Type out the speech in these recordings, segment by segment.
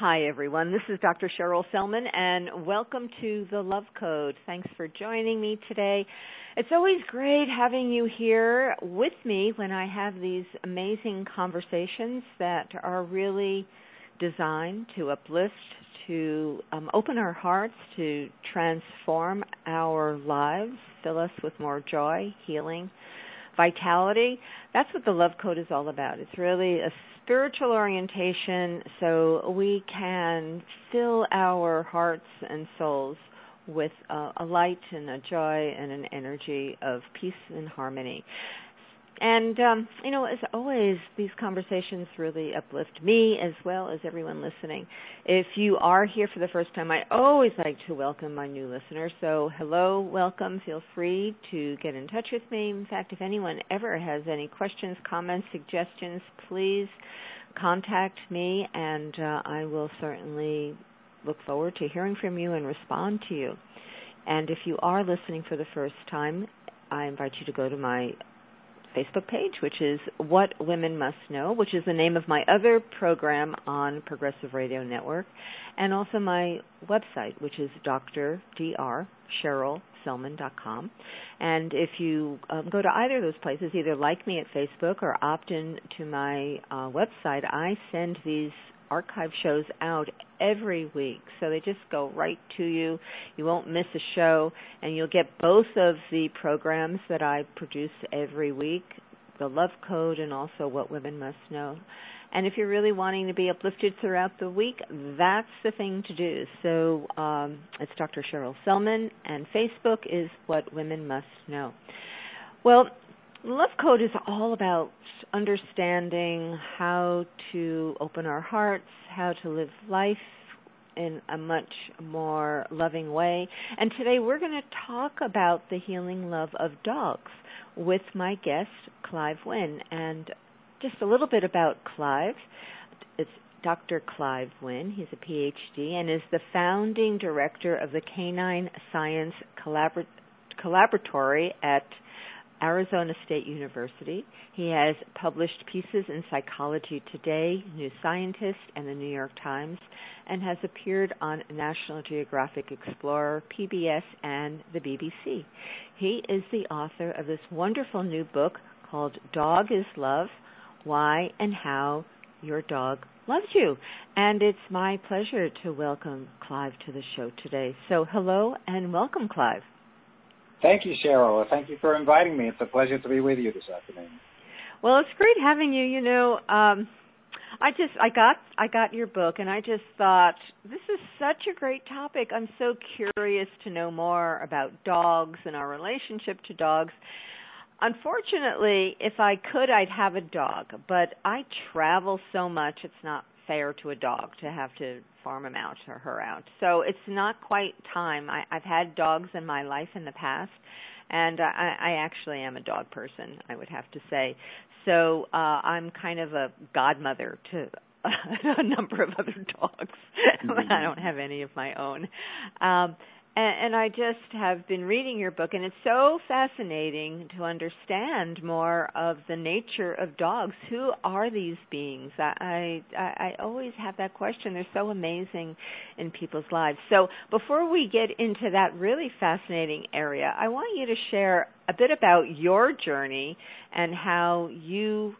Hi, everyone. This is Dr. Cheryl Selman, and welcome to the Love Code. Thanks for joining me today. It's always great having you here with me when I have these amazing conversations that are really designed to uplift, to um, open our hearts, to transform our lives, fill us with more joy, healing, vitality. That's what the Love Code is all about. It's really a spiritual orientation so we can fill our hearts and souls with a, a light and a joy and an energy of peace and harmony. And um, you know, as always, these conversations really uplift me as well as everyone listening. If you are here for the first time, I always like to welcome my new listeners. So, hello, welcome. Feel free to get in touch with me. In fact, if anyone ever has any questions, comments, suggestions, please contact me, and uh, I will certainly look forward to hearing from you and respond to you. And if you are listening for the first time, I invite you to go to my Facebook page, which is What Women Must Know, which is the name of my other program on Progressive Radio Network, and also my website, which is Dr. And if you um, go to either of those places, either like me at Facebook or opt in to my uh, website, I send these archive shows out every week. So they just go right to you. You won't miss a show, and you'll get both of the programs that I produce every week the Love Code and also What Women Must Know. And if you're really wanting to be uplifted throughout the week, that's the thing to do. So um, it's Dr. Cheryl Selman, and Facebook is What Women Must Know. Well, Love Code is all about understanding how to open our hearts, how to live life in a much more loving way. And today we're going to talk about the healing love of dogs with my guest, Clive Wynne. And just a little bit about Clive. It's Dr. Clive Wynne. He's a PhD and is the founding director of the Canine Science Collabor- Collaboratory at Arizona State University. He has published pieces in Psychology Today, New Scientist, and the New York Times, and has appeared on National Geographic Explorer, PBS, and the BBC. He is the author of this wonderful new book called Dog is Love Why and How Your Dog Loves You. And it's my pleasure to welcome Clive to the show today. So, hello and welcome, Clive. Thank you, Cheryl. Thank you for inviting me. It's a pleasure to be with you this afternoon. Well, it's great having you. You know, um, I just I got I got your book and I just thought this is such a great topic. I'm so curious to know more about dogs and our relationship to dogs. Unfortunately, if I could I'd have a dog, but I travel so much it's not fair to a dog to have to farm him out or her out. So it's not quite time. I, I've had dogs in my life in the past, and I, I actually am a dog person. I would have to say. So uh, I'm kind of a godmother to a number of other dogs. Mm-hmm. I don't have any of my own. Um, and, I just have been reading your book, and it's so fascinating to understand more of the nature of dogs. Who are these beings? I, I I always have that question. They're so amazing in people's lives. So before we get into that really fascinating area, I want you to share a bit about your journey and how you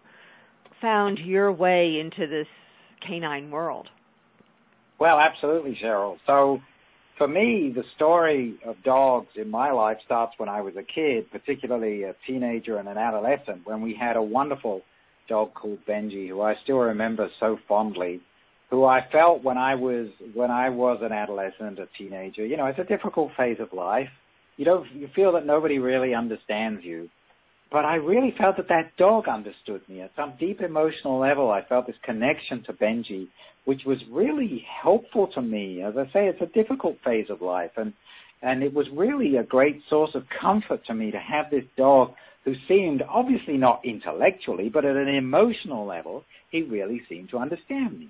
found your way into this canine world. Well, absolutely, Cheryl. So for me, the story of dogs in my life starts when I was a kid, particularly a teenager and an adolescent, when we had a wonderful dog called Benji, who I still remember so fondly, who I felt when I was when I was an adolescent, a teenager. You know, it's a difficult phase of life. You don't you feel that nobody really understands you. But I really felt that that dog understood me at some deep emotional level. I felt this connection to Benji which was really helpful to me. As I say, it's a difficult phase of life, and and it was really a great source of comfort to me to have this dog who seemed obviously not intellectually, but at an emotional level, he really seemed to understand me.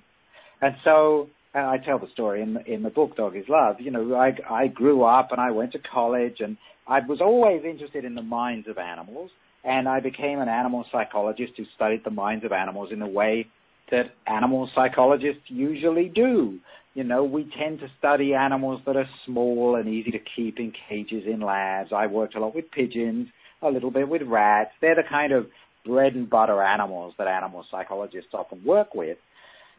And so and I tell the story in in the book Dog is Love. You know, I I grew up and I went to college and I was always interested in the minds of animals and I became an animal psychologist who studied the minds of animals in a way that animal psychologists usually do. You know, we tend to study animals that are small and easy to keep in cages in labs. I worked a lot with pigeons, a little bit with rats. They're the kind of bread and butter animals that animal psychologists often work with.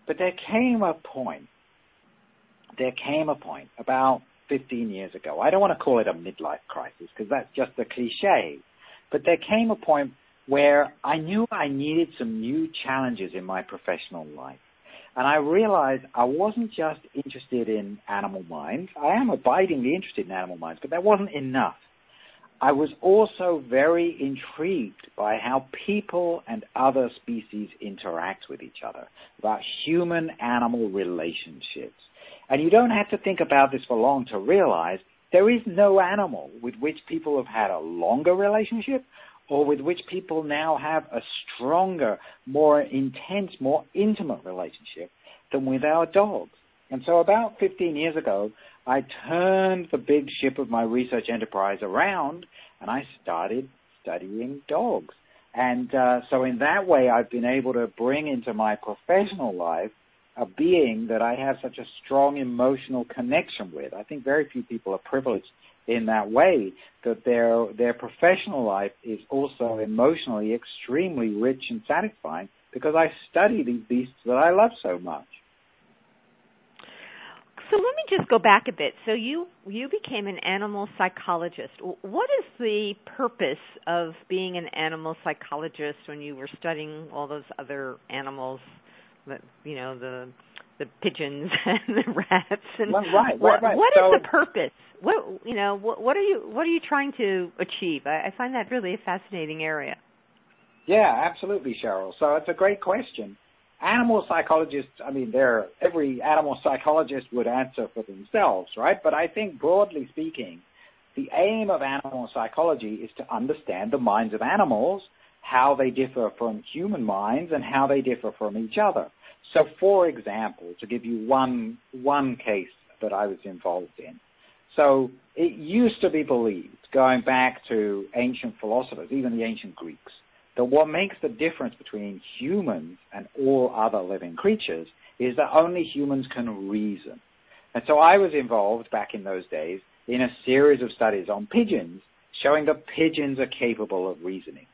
But there came a point, there came a point about 15 years ago. I don't want to call it a midlife crisis because that's just a cliche. But there came a point where I knew I needed some new challenges in my professional life. And I realized I wasn't just interested in animal minds. I am abidingly interested in animal minds, but that wasn't enough. I was also very intrigued by how people and other species interact with each other, about human animal relationships. And you don't have to think about this for long to realize there is no animal with which people have had a longer relationship or with which people now have a stronger, more intense, more intimate relationship than with our dogs. And so about 15 years ago, I turned the big ship of my research enterprise around and I started studying dogs. And uh, so in that way, I've been able to bring into my professional life a being that I have such a strong emotional connection with. I think very few people are privileged in that way that their their professional life is also emotionally extremely rich and satisfying because I study these beasts that I love so much. So let me just go back a bit. So you you became an animal psychologist. What is the purpose of being an animal psychologist when you were studying all those other animals you know the the pigeons and the rats and right, right, what, right. what so, is the purpose? What you know? What, what are you what are you trying to achieve? I, I find that really a fascinating area. Yeah, absolutely, Cheryl. So it's a great question. Animal psychologists, I mean, they're, every animal psychologist would answer for themselves, right? But I think broadly speaking, the aim of animal psychology is to understand the minds of animals, how they differ from human minds, and how they differ from each other. So, for example, to give you one, one case that I was involved in. So, it used to be believed, going back to ancient philosophers, even the ancient Greeks, that what makes the difference between humans and all other living creatures is that only humans can reason. And so I was involved back in those days in a series of studies on pigeons showing that pigeons are capable of reasoning.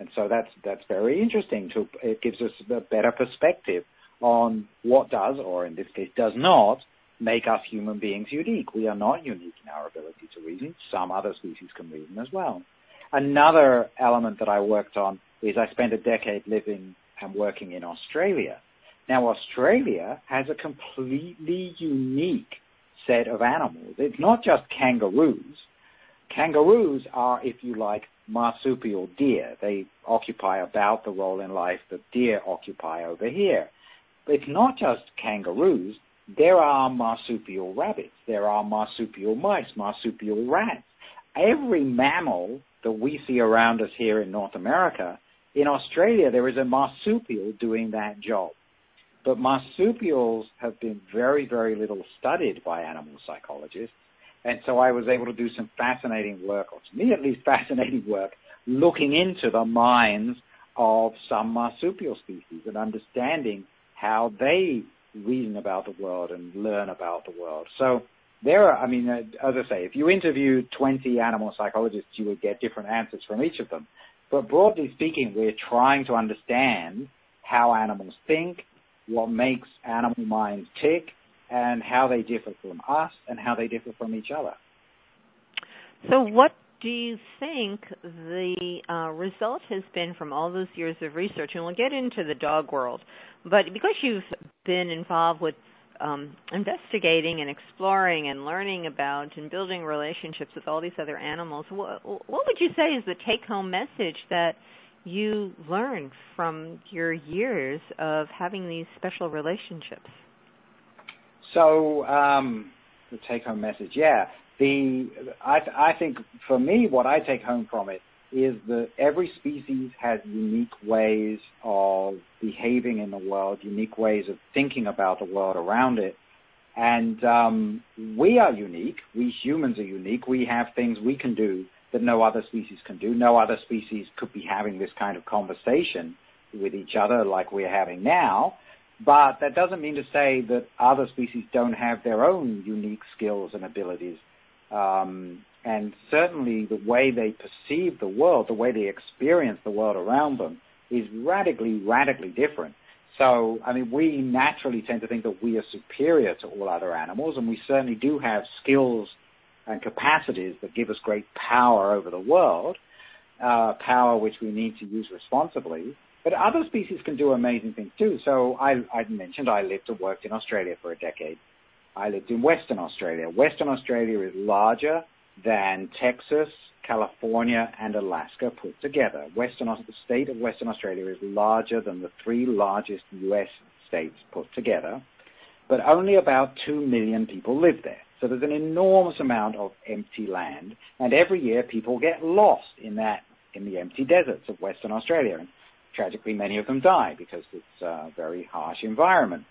And so that's, that's very interesting to, it gives us a better perspective on what does, or in this case does not, make us human beings unique. We are not unique in our ability to reason. Some other species can reason as well. Another element that I worked on is I spent a decade living and working in Australia. Now, Australia has a completely unique set of animals. It's not just kangaroos. Kangaroos are, if you like, marsupial deer. They occupy about the role in life that deer occupy over here. It's not just kangaroos. There are marsupial rabbits. There are marsupial mice, marsupial rats. Every mammal that we see around us here in North America, in Australia there is a marsupial doing that job. But marsupials have been very, very little studied by animal psychologists. And so I was able to do some fascinating work, or to me at least fascinating work, looking into the minds of some marsupial species and understanding how they reason about the world and learn about the world. So there are, I mean, uh, as I say, if you interview 20 animal psychologists, you would get different answers from each of them. But broadly speaking, we're trying to understand how animals think, what makes animal minds tick, and how they differ from us and how they differ from each other. So, what do you think the uh, result has been from all those years of research? And we'll get into the dog world, but because you've been involved with um, investigating and exploring and learning about and building relationships with all these other animals, what, what would you say is the take-home message that you learned from your years of having these special relationships? So, um, the take-home message, yeah the I, I think for me, what I take home from it is that every species has unique ways of behaving in the world, unique ways of thinking about the world around it. And um, we are unique. We humans are unique. We have things we can do that no other species can do. No other species could be having this kind of conversation with each other like we're having now. But that doesn't mean to say that other species don't have their own unique skills and abilities. Um, and certainly the way they perceive the world, the way they experience the world around them is radically, radically different. So, I mean, we naturally tend to think that we are superior to all other animals, and we certainly do have skills and capacities that give us great power over the world, uh, power which we need to use responsibly. But other species can do amazing things too. So I, I mentioned I lived and worked in Australia for a decade. I lived in Western Australia. Western Australia is larger than Texas, California, and Alaska put together. Western, the state of Western Australia is larger than the three largest U.S. states put together, but only about 2 million people live there. So there's an enormous amount of empty land, and every year people get lost in that, in the empty deserts of Western Australia. And tragically, many of them die because it's a very harsh environment.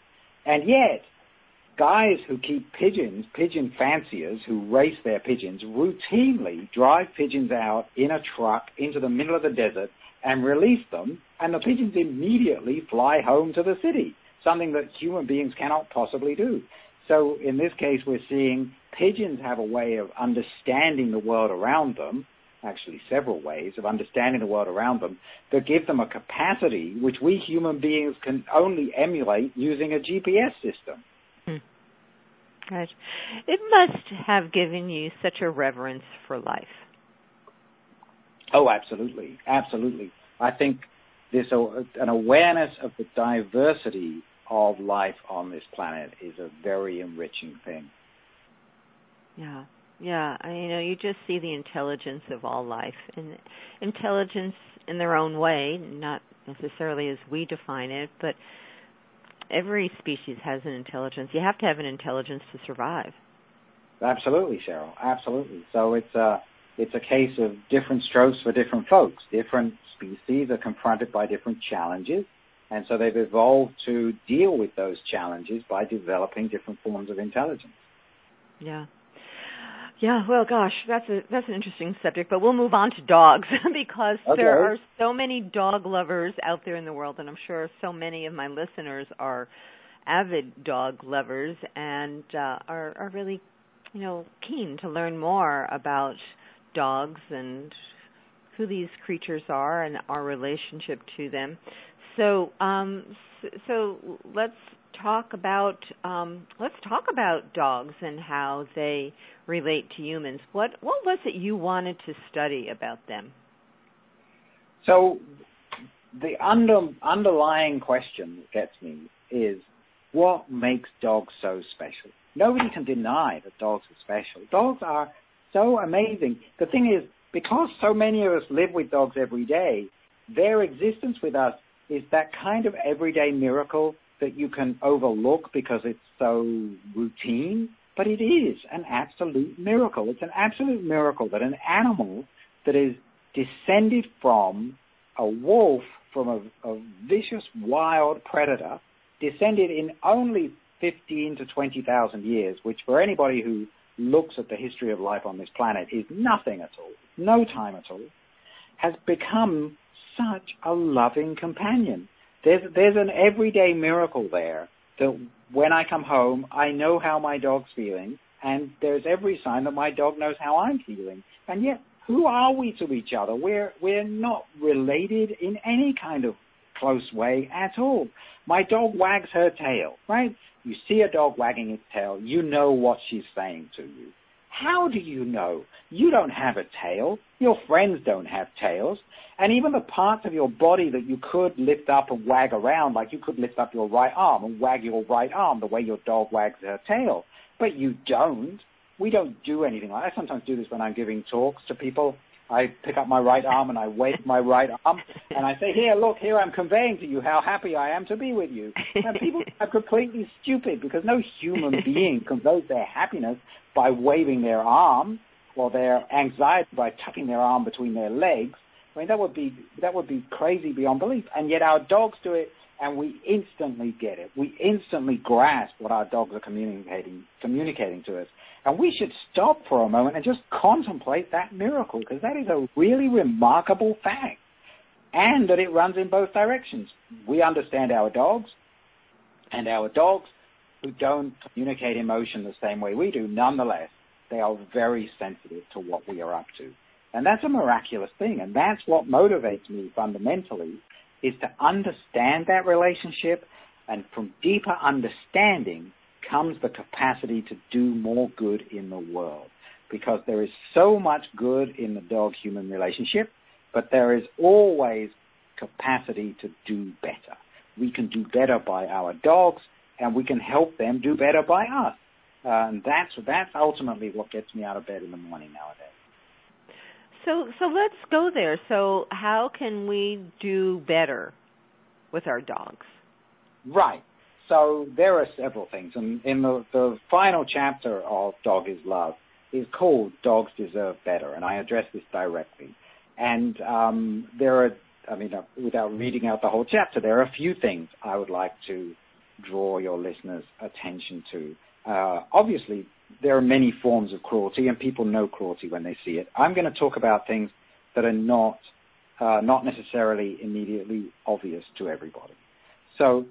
And yet, guys who keep pigeons, pigeon fanciers who race their pigeons, routinely drive pigeons out in a truck into the middle of the desert and release them, and the pigeons immediately fly home to the city, something that human beings cannot possibly do. So in this case, we're seeing pigeons have a way of understanding the world around them, actually several ways of understanding the world around them, that give them a capacity which we human beings can only emulate using a GPS system. Hmm. Right. It must have given you such a reverence for life. Oh, absolutely, absolutely. I think this uh, an awareness of the diversity of life on this planet is a very enriching thing. Yeah, yeah. I, you know, you just see the intelligence of all life, and intelligence in their own way, not necessarily as we define it, but every species has an intelligence. You have to have an intelligence to survive. Absolutely, Cheryl. Absolutely. So it's a it's a case of different strokes for different folks. Different species are confronted by different challenges, and so they've evolved to deal with those challenges by developing different forms of intelligence. Yeah. Yeah, well, gosh, that's a that's an interesting subject, but we'll move on to dogs because okay. there are so many dog lovers out there in the world, and I'm sure so many of my listeners are avid dog lovers and uh, are are really, you know, keen to learn more about dogs and who these creatures are and our relationship to them. So, um, so let's talk about um, let's talk about dogs and how they relate to humans. What what was it you wanted to study about them? So the under, underlying question that gets me is what makes dogs so special? Nobody can deny that dogs are special. Dogs are so amazing. The thing is, because so many of us live with dogs every day, their existence with us is that kind of everyday miracle that you can overlook because it's so routine, but it is an absolute miracle. It's an absolute miracle that an animal that is descended from a wolf, from a, a vicious wild predator, descended in only 15 to 20,000 years, which for anybody who looks at the history of life on this planet is nothing at all, no time at all, has become such a loving companion. There's there's an everyday miracle there that when I come home, I know how my dog's feeling, and there's every sign that my dog knows how I'm feeling. And yet, who are we to each other? We're we're not related in any kind of close way at all. My dog wags her tail, right? You see a dog wagging its tail, you know what she's saying to you. How do you know? You don't have a tail. Your friends don't have tails. And even the parts of your body that you could lift up and wag around, like you could lift up your right arm and wag your right arm the way your dog wags her tail. But you don't. We don't do anything like that. I sometimes do this when I'm giving talks to people. I pick up my right arm and I wave my right arm and I say, here, look, here I'm conveying to you how happy I am to be with you. And people are completely stupid because no human being conveys their happiness by waving their arm or their anxiety by tucking their arm between their legs. I mean, that would be that would be crazy beyond belief. And yet our dogs do it, and we instantly get it. We instantly grasp what our dogs are communicating communicating to us. And we should stop for a moment and just contemplate that miracle because that is a really remarkable fact. And that it runs in both directions. We understand our dogs, And our dogs who don't communicate emotion the same way we do, nonetheless, they are very sensitive to what we are up to. And that's a miraculous thing. And that's what motivates me fundamentally is to understand that relationship. And from deeper understanding comes the capacity to do more good in the world. Because there is so much good in the dog human relationship, but there is always capacity to do better. We can do better by our dogs and we can help them do better by us. Uh, and that's that's ultimately what gets me out of bed in the morning nowadays. So so let's go there. So how can we do better with our dogs? Right. So there are several things, and in the, the final chapter of Dog is Love is called Dogs Deserve Better, and I address this directly. And um, there are, I mean, uh, without reading out the whole chapter, there are a few things I would like to draw your listeners' attention to. Uh, obviously, there are many forms of cruelty, and people know cruelty when they see it. I'm going to talk about things that are not uh, not necessarily immediately obvious to everybody. So,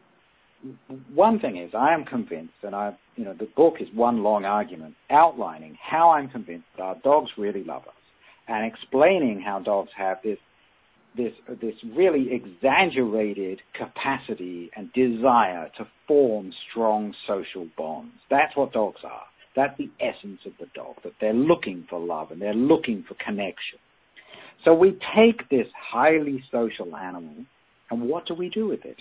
one thing is, I am convinced, and I, you know, the book is one long argument outlining how I'm convinced that our dogs really love us, and explaining how dogs have this this this really exaggerated capacity and desire to form strong social bonds. That's what dogs are. That's the essence of the dog, that they're looking for love and they're looking for connection. So we take this highly social animal and what do we do with it?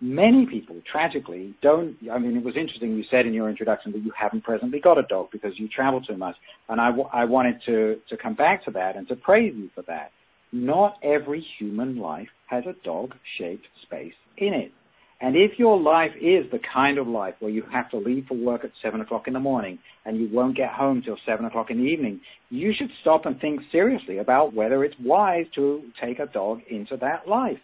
Many people, tragically, don't. I mean, it was interesting you said in your introduction that you haven't presently got a dog because you travel too much. And I, I wanted to, to come back to that and to praise you for that. Not every human life has a dog shaped space in it. And if your life is the kind of life where you have to leave for work at seven o'clock in the morning and you won't get home till seven o'clock in the evening, you should stop and think seriously about whether it's wise to take a dog into that life.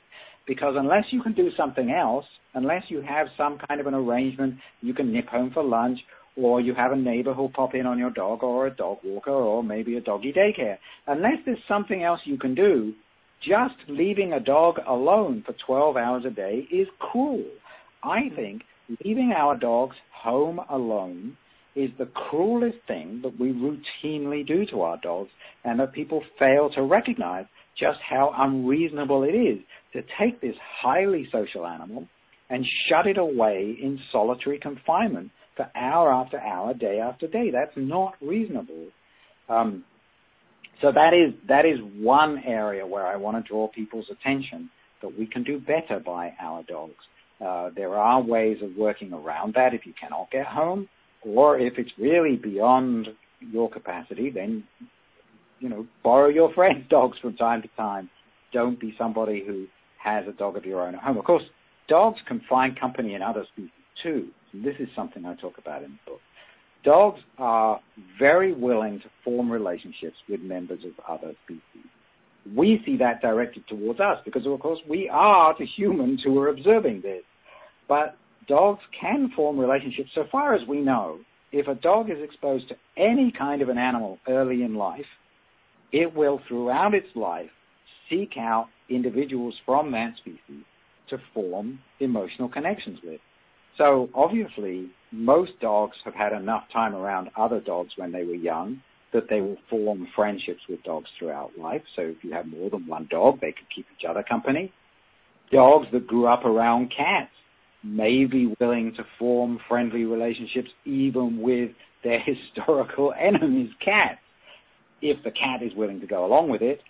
Because unless you can do something else, unless you have some kind of an arrangement, you can nip home for lunch, or you have a neighbor who'll pop in on your dog, or a dog walker, or maybe a doggy daycare. Unless there's something else you can do, just leaving a dog alone for 12 hours a day is cruel. I mm-hmm. think leaving our dogs home alone is the cruelest thing that we routinely do to our dogs and that people fail to recognize just how unreasonable it is to take this highly social animal and shut it away in solitary confinement for hour after hour, day after day. That's not reasonable. Um, so that is that is one area where I want to draw people's attention that we can do better by our dogs. Uh, there are ways of working around that if you cannot get home, or if it's really beyond your capacity, then you know borrow your friend's dogs from time to time. Don't be somebody who has a dog of your own at home. Of course, dogs can find company in other species too. And this is something I talk about in the book. Dogs are very willing to form relationships with members of other species. We see that directed towards us because, of course, we are the humans who are observing this. But dogs can form relationships so far as we know. If a dog is exposed to any kind of an animal early in life, it will, throughout its life, seek out individuals from that species to form emotional connections with. So obviously, most dogs have had enough time around other dogs when they were young that they will form friendships with dogs throughout life. So if you have more than one dog, they could keep each other company. Dogs that grew up around cats may be willing to form friendly relationships even with their historical enemies, cats, if the cat is willing to go along with it.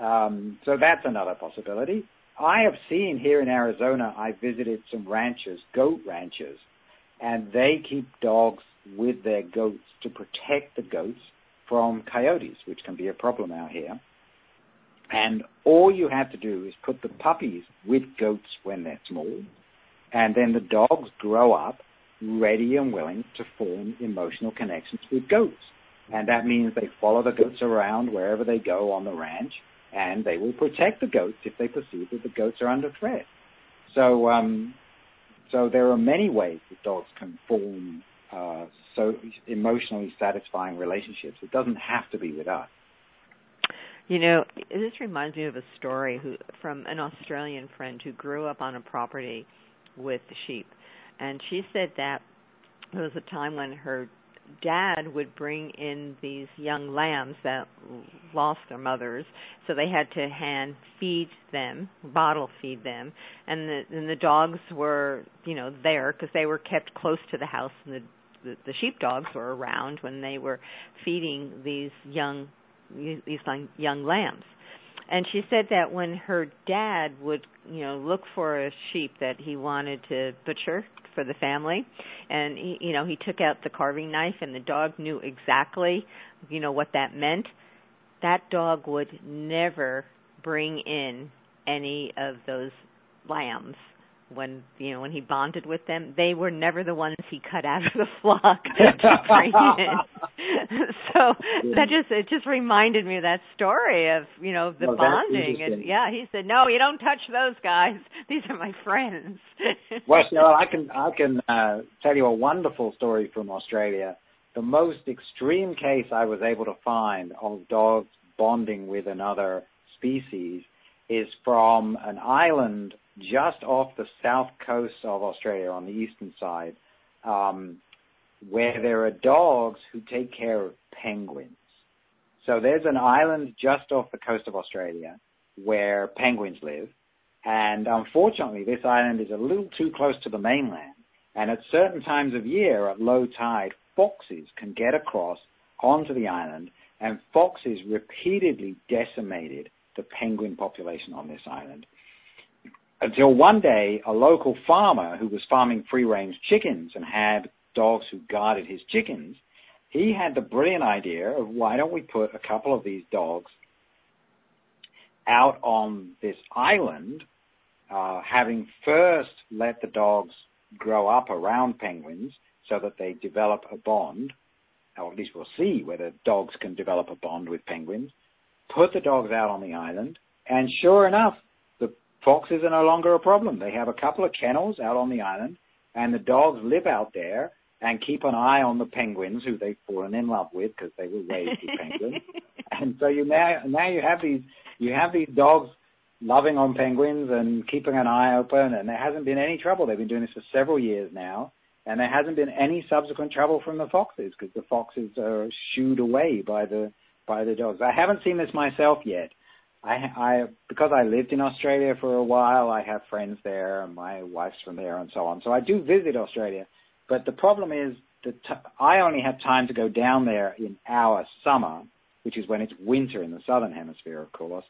Um, so that's another possibility. I have seen here in Arizona, I visited some ranchers, goat ranchers, and they keep dogs with their goats to protect the goats from coyotes, which can be a problem out here. And all you have to do is put the puppies with goats when they're small, and then the dogs grow up ready and willing to form emotional connections with goats. And that means they follow the goats around wherever they go on the ranch and they will protect the goats if they perceive that the goats are under threat. So, um, so there are many ways that dogs can form uh, so emotionally satisfying relationships. It doesn't have to be with us. You know, this reminds me of a story who, from an Australian friend who grew up on a property with sheep. and she said that there was a time when her dad would bring in these young lambs that lost their mothers so they had to hand feed them bottle feed them. And the and the dogs were you know there because they were kept close to the house and the the, the sheepdogs were around when they were feeding these young these young, young lambs and she said that when her dad would you know look for a sheep that he wanted to butcher for the family and he, you know he took out the carving knife and the dog knew exactly you know what that meant. That dog would never bring in any of those lambs when you know when he bonded with them they were never the ones he cut out of the flock to bring in. So that just it just reminded me of that story of you know the well, bonding. And yeah he said no you don't touch those guys. These are my friends. Well Cheryl, i can i can uh tell you a wonderful story from australia. The most extreme case i was able to find of dogs bonding with another species is from an island just off the south coast of Australia on the eastern side, um, where there are dogs who take care of penguins. So there's an island just off the coast of Australia where penguins live. And unfortunately, this island is a little too close to the mainland. And at certain times of year, at low tide, foxes can get across onto the island, and foxes repeatedly decimated the penguin population on this island. Until one day, a local farmer who was farming free range chickens and had dogs who guarded his chickens, he had the brilliant idea of why don't we put a couple of these dogs out on this island, uh, having first let the dogs grow up around penguins so that they develop a bond, or at least we'll see whether dogs can develop a bond with penguins, put the dogs out on the island, and sure enough, foxes are no longer a problem. They have a couple of kennels out on the island, and the dogs live out there and keep an eye on the penguins who they've fallen in love with because they were raised with penguins. And so you now now you have these you have these dogs loving on penguins and keeping an eye open, and there hasn't been any trouble. They've been doing this for several years now, and there hasn't been any subsequent trouble from the foxes because the foxes are shooed away by the by the dogs. I haven't seen this myself yet. I, I because I lived in Australia for a while. I have friends there, and my wife's from there, and so on. So I do visit Australia, but the problem is that t- I only have time to go down there in our summer, which is when it's winter in the southern hemisphere, of course.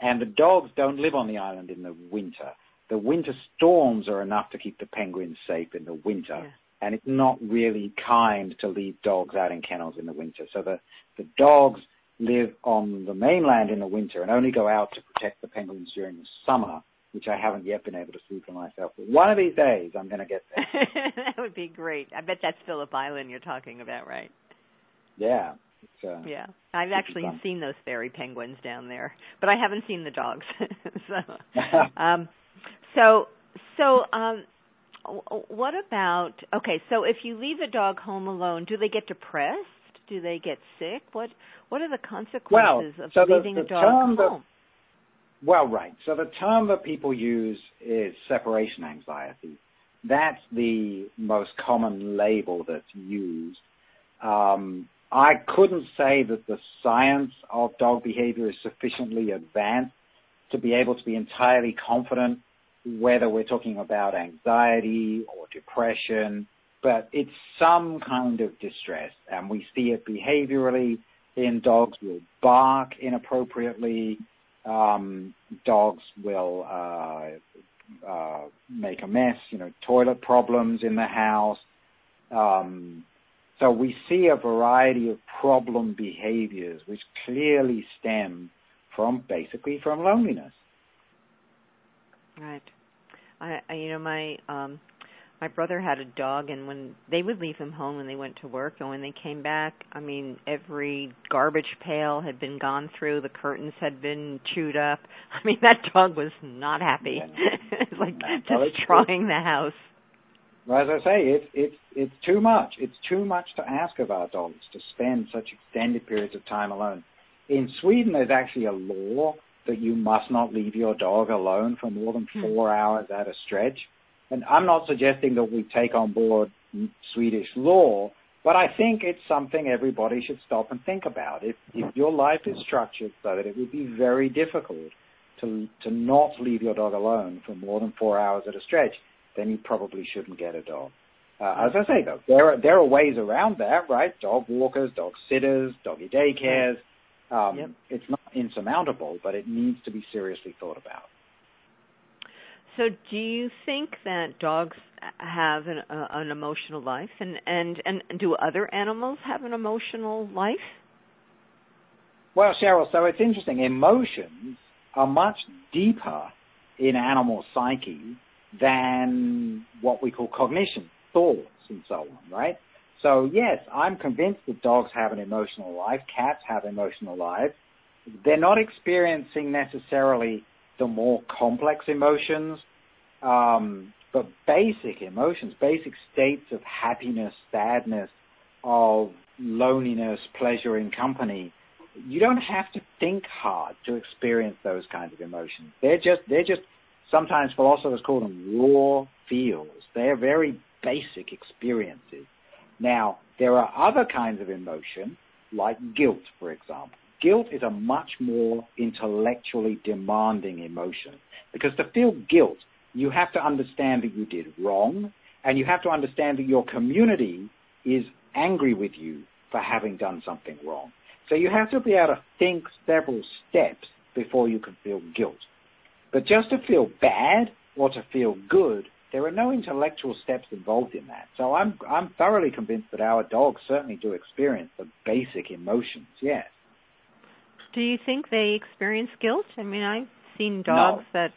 And the dogs don't live on the island in the winter. The winter storms are enough to keep the penguins safe in the winter. Yeah. And it's not really kind to leave dogs out in kennels in the winter. So the, the dogs live on the mainland in the winter and only go out to protect the penguins during the summer, which I haven't yet been able to see for myself. But one of these days, I'm going to get there. that would be great. I bet that's Phillip Island you're talking about, right? Yeah. Uh, yeah, I've actually seen those fairy penguins down there, but I haven't seen the dogs. so, um, so, so, um, what about? Okay, so if you leave a dog home alone, do they get depressed? Do they get sick? What What are the consequences well, of so leaving the, the a dog home? That, well, right. So the term that people use is separation anxiety. That's the most common label that's used. Um, I couldn't say that the science of dog behavior is sufficiently advanced to be able to be entirely confident whether we're talking about anxiety or depression but it's some kind of distress, and we see it behaviorally in dogs will bark inappropriately, um, dogs will uh, uh, make a mess, you know, toilet problems in the house. Um, so we see a variety of problem behaviors which clearly stem from basically from loneliness. Right. I, I you know my um my brother had a dog and when they would leave him home when they went to work and when they came back i mean every garbage pail had been gone through the curtains had been chewed up i mean that dog was not happy it's like no, destroying the house well, as I say, it's it's it's too much. It's too much to ask of our dogs to spend such extended periods of time alone. In Sweden, there's actually a law that you must not leave your dog alone for more than hmm. four hours at a stretch. And I'm not suggesting that we take on board Swedish law, but I think it's something everybody should stop and think about. If, if your life is structured so that it would be very difficult to to not leave your dog alone for more than four hours at a stretch, then you probably shouldn't get a dog. Uh, as I say though, there are there are ways around that, right? Dog walkers, dog sitters, doggy daycares. Um, yep. It's not insurmountable, but it needs to be seriously thought about. So, do you think that dogs have an, uh, an emotional life, and, and and do other animals have an emotional life? Well, Cheryl, so it's interesting. Emotions are much deeper in animal psyche than what we call cognition, thoughts, and so on, right? So yes, I'm convinced that dogs have an emotional life, cats have emotional lives. They're not experiencing necessarily the more complex emotions, um, but basic emotions, basic states of happiness, sadness, of loneliness, pleasure in company. You don't have to think hard to experience those kinds of emotions. They're just they're just sometimes philosophers call them raw feels. They're very basic experiences. Now, there are other kinds of emotion, like guilt, for example. Guilt is a much more intellectually demanding emotion because to feel guilt, you have to understand that you did wrong and you have to understand that your community is angry with you for having done something wrong. So you have to be able to think several steps before you can feel guilt. But just to feel bad or to feel good there are no intellectual steps involved in that. So I'm I'm thoroughly convinced that our dogs certainly do experience the basic emotions. Yes. Do you think they experience guilt? I mean, I've seen dogs no. that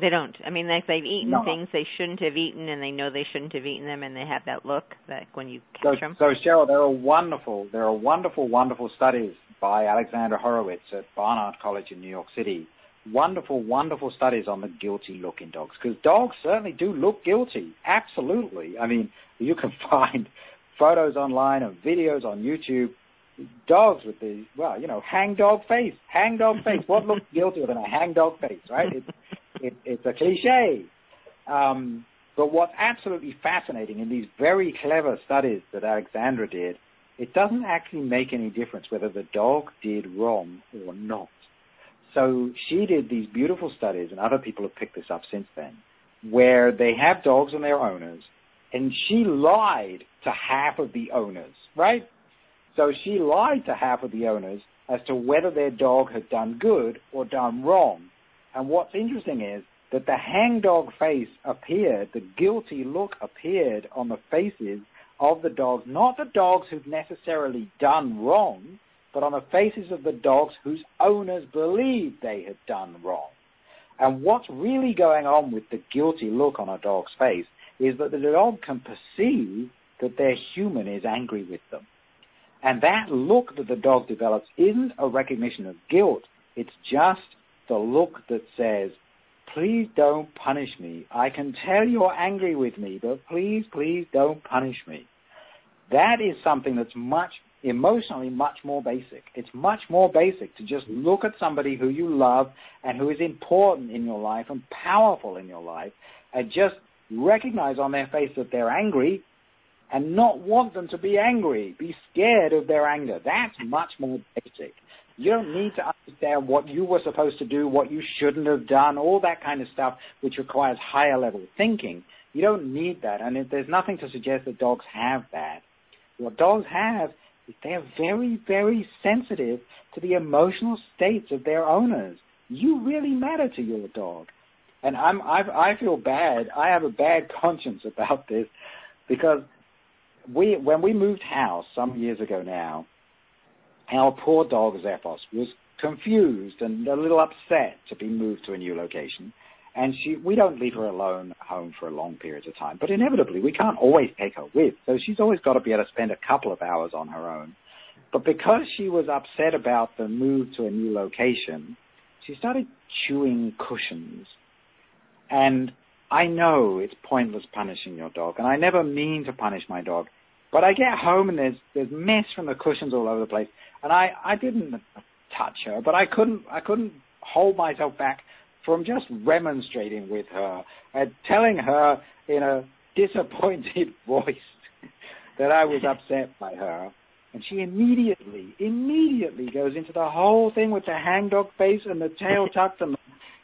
they don't. I mean, like they've eaten no. things they shouldn't have eaten, and they know they shouldn't have eaten them, and they have that look that when you catch so, them. So Cheryl, there are wonderful, there are wonderful, wonderful studies by Alexandra Horowitz at Barnard College in New York City wonderful, wonderful studies on the guilty look in dogs because dogs certainly do look guilty. Absolutely. I mean, you can find photos online and videos on YouTube. Dogs with the well, you know, hang dog face, hang dog face. what looks guiltier than a hang dog face, right? It's it, it's a cliche. Um, but what's absolutely fascinating in these very clever studies that Alexandra did, it doesn't actually make any difference whether the dog did wrong or not. So she did these beautiful studies, and other people have picked this up since then, where they have dogs and their owners, and she lied to half of the owners, right? So she lied to half of the owners as to whether their dog had done good or done wrong. And what's interesting is that the hangdog face appeared, the guilty look appeared on the faces of the dogs, not the dogs who've necessarily done wrong, but on the faces of the dogs whose owners believed they had done wrong. And what's really going on with the guilty look on a dog's face is that the dog can perceive that their human is angry with them. And that look that the dog develops isn't a recognition of guilt, it's just the look that says, please don't punish me. I can tell you're angry with me, but please, please don't punish me. That is something that's much emotionally much more basic. It's much more basic to just look at somebody who you love and who is important in your life and powerful in your life and just recognize on their face that they're angry and not want them to be angry. Be scared of their anger. That's much more basic. You don't need to understand what you were supposed to do, what you shouldn't have done, all that kind of stuff, which requires higher level thinking. You don't need that. And if there's nothing to suggest that dogs have that. What dogs have is they're very, very sensitive to the emotional states of their owners. You really matter to your dog. And I'm, I've, I feel bad. I have a bad conscience about this because we, when we moved house some years ago now, our poor dog Xephos was confused and a little upset to be moved to a new location and she we don't leave her alone home for long periods of time. But inevitably, we can't always take her with, so she's always got to be able to spend a couple of hours on her own. But because she was upset about the move to a new location, she started chewing cushions. And I know it's pointless punishing your dog, and I never mean to punish my dog. But I get home and there's there's mess from the cushions all over the place, and I I didn't touch her, but I couldn't I couldn't hold myself back from just remonstrating with her and telling her in a disappointed voice that I was upset by her. And she immediately, immediately goes into the whole thing with the hangdog face and the tail tucked and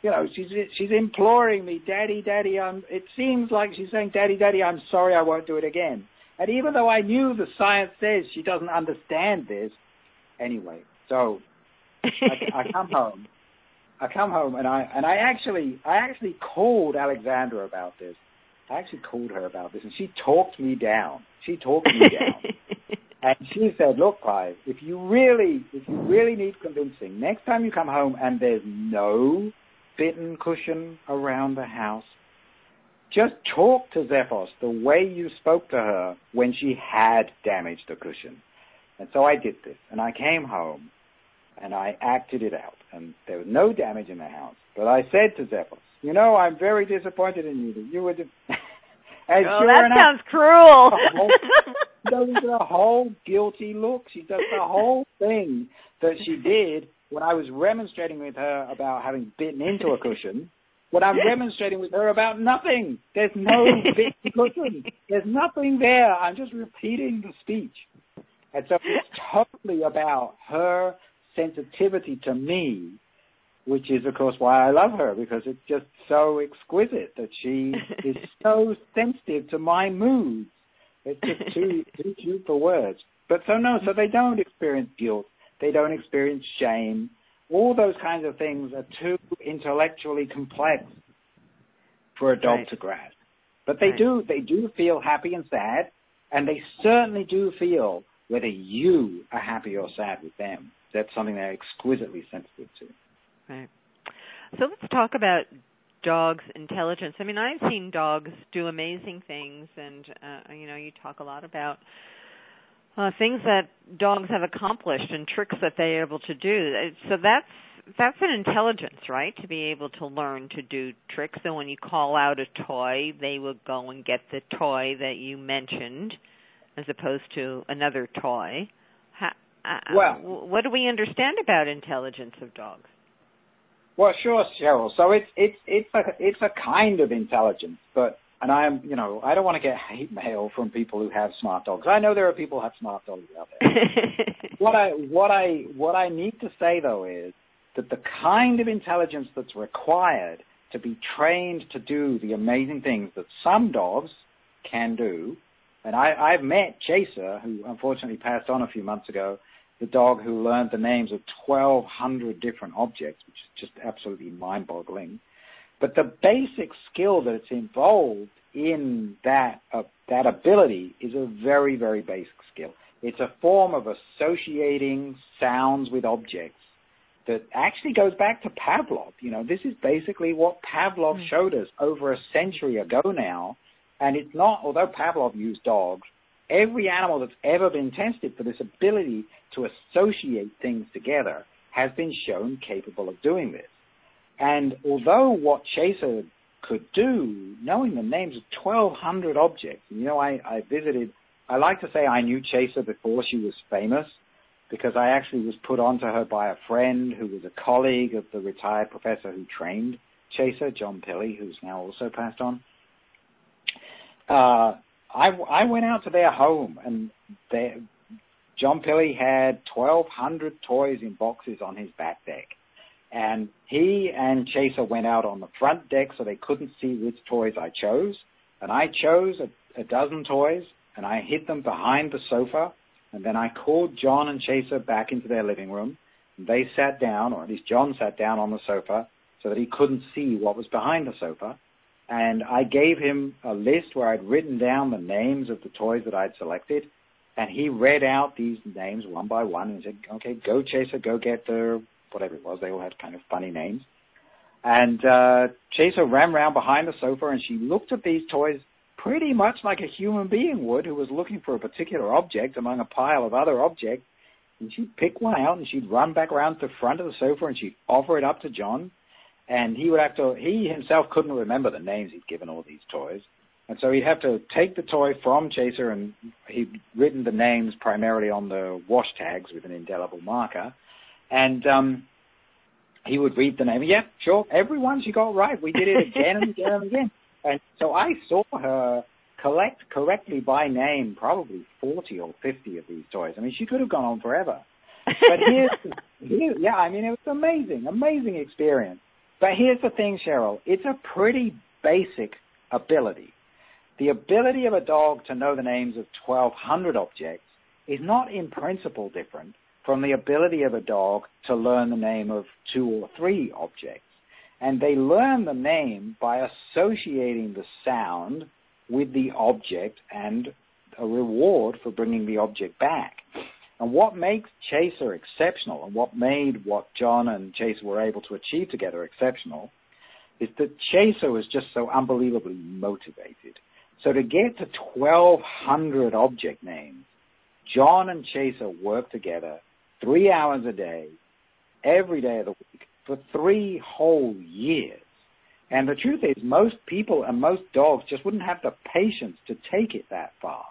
you know, she's she's imploring me, Daddy, Daddy. I'm. It seems like she's saying, Daddy, Daddy, I'm sorry, I won't do it again. And even though I knew the science says she doesn't understand this, anyway. So I, I come home. I come home and I and I actually I actually called Alexandra about this. I actually called her about this, and she talked me down. She talked me down. And she said, "Look, Clive, if you really, if you really need convincing, next time you come home and there's no bitten cushion around the house. Just talk to Xephos the way you spoke to her when she had damaged the cushion. And so I did this, and I came home, and I acted it out, and there was no damage in the house. But I said to Xephos, you know, I'm very disappointed in you that you were. De- and oh, sure that enough, sounds cruel. she does the whole guilty look. She does the whole thing that she did when I was remonstrating with her about having bitten into a cushion, when I'm remonstrating with her about nothing. There's no bitten cushion. There's nothing there. I'm just repeating the speech. And so it's totally about her sensitivity to me, which is, of course, why I love her, because it's just so exquisite that she is so sensitive to my moods. It's just too, too cute for words. But so no, so they don't experience guilt they don't experience shame. All those kinds of things are too intellectually complex for a dog right. to grasp. But they right. do, they do feel happy and sad, and they certainly do feel whether you are happy or sad with them. That's something they're exquisitely sensitive to. Right. So let's talk about dogs' intelligence. I mean, I've seen dogs do amazing things, and uh, you know, you talk a lot about uh, things that dogs have accomplished and tricks that they're able to do. So that's that's an intelligence, right? To be able to learn to do tricks. And when you call out a toy, they will go and get the toy that you mentioned, as opposed to another toy. How, uh, well, what do we understand about intelligence of dogs? Well, sure, Cheryl. So it's it's it's a it's a kind of intelligence, but and I'm, you know, I don't want to get hate mail from people who have smart dogs. I know there are people who have smart dogs out there. what I what I what I need to say though is that the kind of intelligence that's required to be trained to do the amazing things that some dogs can do, and I, I've met Chaser, who unfortunately passed on a few months ago, the dog who learned the names of 1,200 different objects, which is just absolutely mind-boggling. But the basic skill that's involved in that uh, that ability is a very very basic skill. It's a form of associating sounds with objects that actually goes back to Pavlov. You know, this is basically what Pavlov mm. showed us over a century ago now. And it's not, although Pavlov used dogs, every animal that's ever been tested for this ability to associate things together has been shown capable of doing this. And although what Chaser could do, knowing the names of 1,200 objects, you know, I, I visited, I like to say I knew Chaser before she was famous because I actually was put onto her by a friend who was a colleague of the retired professor who trained Chaser, John Pilley, who's now also passed on. Uh, I, I went out to their home and they, John Pilley had 1,200 toys in boxes on his back deck. And he and Chaser went out on the front deck so they couldn't see which toys I chose. And I chose a, a dozen toys and I hid them behind the sofa. And then I called John and Chaser back into their living room. And they sat down, or at least John sat down on the sofa so that he couldn't see what was behind the sofa. And I gave him a list where I'd written down the names of the toys that I'd selected. And he read out these names one by one and said, okay, go Chaser, go get the whatever it was. They all had kind of funny names. And uh, Chaser ran around behind the sofa and she looked at these toys pretty much like a human being would who was looking for a particular object among a pile of other objects. And she'd pick one out and she'd run back around to the front of the sofa and she'd offer it up to John. And he would have to, he himself couldn't remember the names he'd given all these toys. And so he'd have to take the toy from Chaser and he'd written the names primarily on the wash tags with an indelible marker. And um, he would read the name. Yeah, sure. Every one she got right. We did it again and again and again. And so I saw her collect correctly by name probably 40 or 50 of these toys. I mean, she could have gone on forever. But here's, here, yeah, I mean, it was amazing, amazing experience. But here's the thing, Cheryl. It's a pretty basic ability. The ability of a dog to know the names of 1,200 objects is not in principle different from the ability of a dog to learn the name of two or three objects. And they learn the name by associating the sound with the object and a reward for bringing the object back. And what makes Chaser exceptional and what made what John and Chaser were able to achieve together exceptional is that Chaser was just so unbelievably motivated. So to get to 1200 object names, John and Chaser worked together three hours a day, every day of the week, for three whole years. And the truth is, most people and most dogs just wouldn't have the patience to take it that far.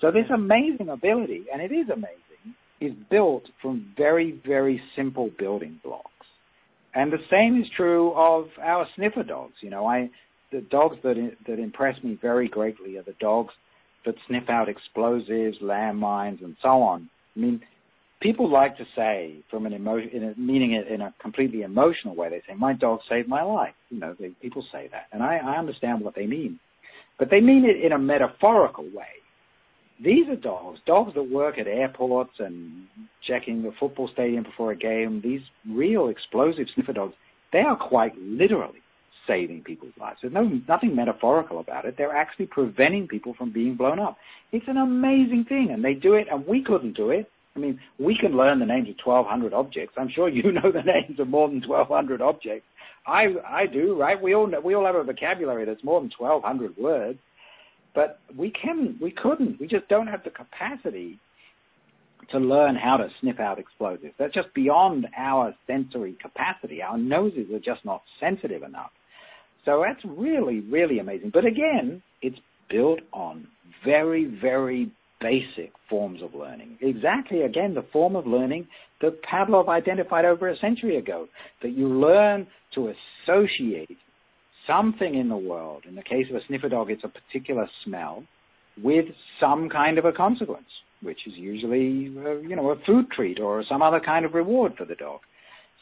So this amazing ability, and it is amazing, is built from very, very simple building blocks. And the same is true of our sniffer dogs. You know, I, the dogs that, that impress me very greatly are the dogs that sniff out explosives, landmines, and so on. I mean, people like to say from an emotion, meaning it in a completely emotional way. They say, "My dog saved my life." You know, they, people say that, and I, I understand what they mean, but they mean it in a metaphorical way. These are dogs, dogs that work at airports and checking the football stadium before a game. These real explosive sniffer dogs, they are quite literally saving people's lives. There's no nothing metaphorical about it. They're actually preventing people from being blown up. It's an amazing thing, and they do it, and we couldn't do it I mean, we can learn the names of 1,200 objects. I'm sure you know the names of more than 1,200 objects. I I do, right? We all know, we all have a vocabulary that's more than 1,200 words, but we can we couldn't. We just don't have the capacity to learn how to sniff out explosives. That's just beyond our sensory capacity. Our noses are just not sensitive enough. So that's really really amazing. But again, it's built on very very basic forms of learning. Exactly, again, the form of learning that Pavlov identified over a century ago, that you learn to associate something in the world, in the case of a sniffer dog, it's a particular smell, with some kind of a consequence, which is usually, uh, you know, a food treat or some other kind of reward for the dog.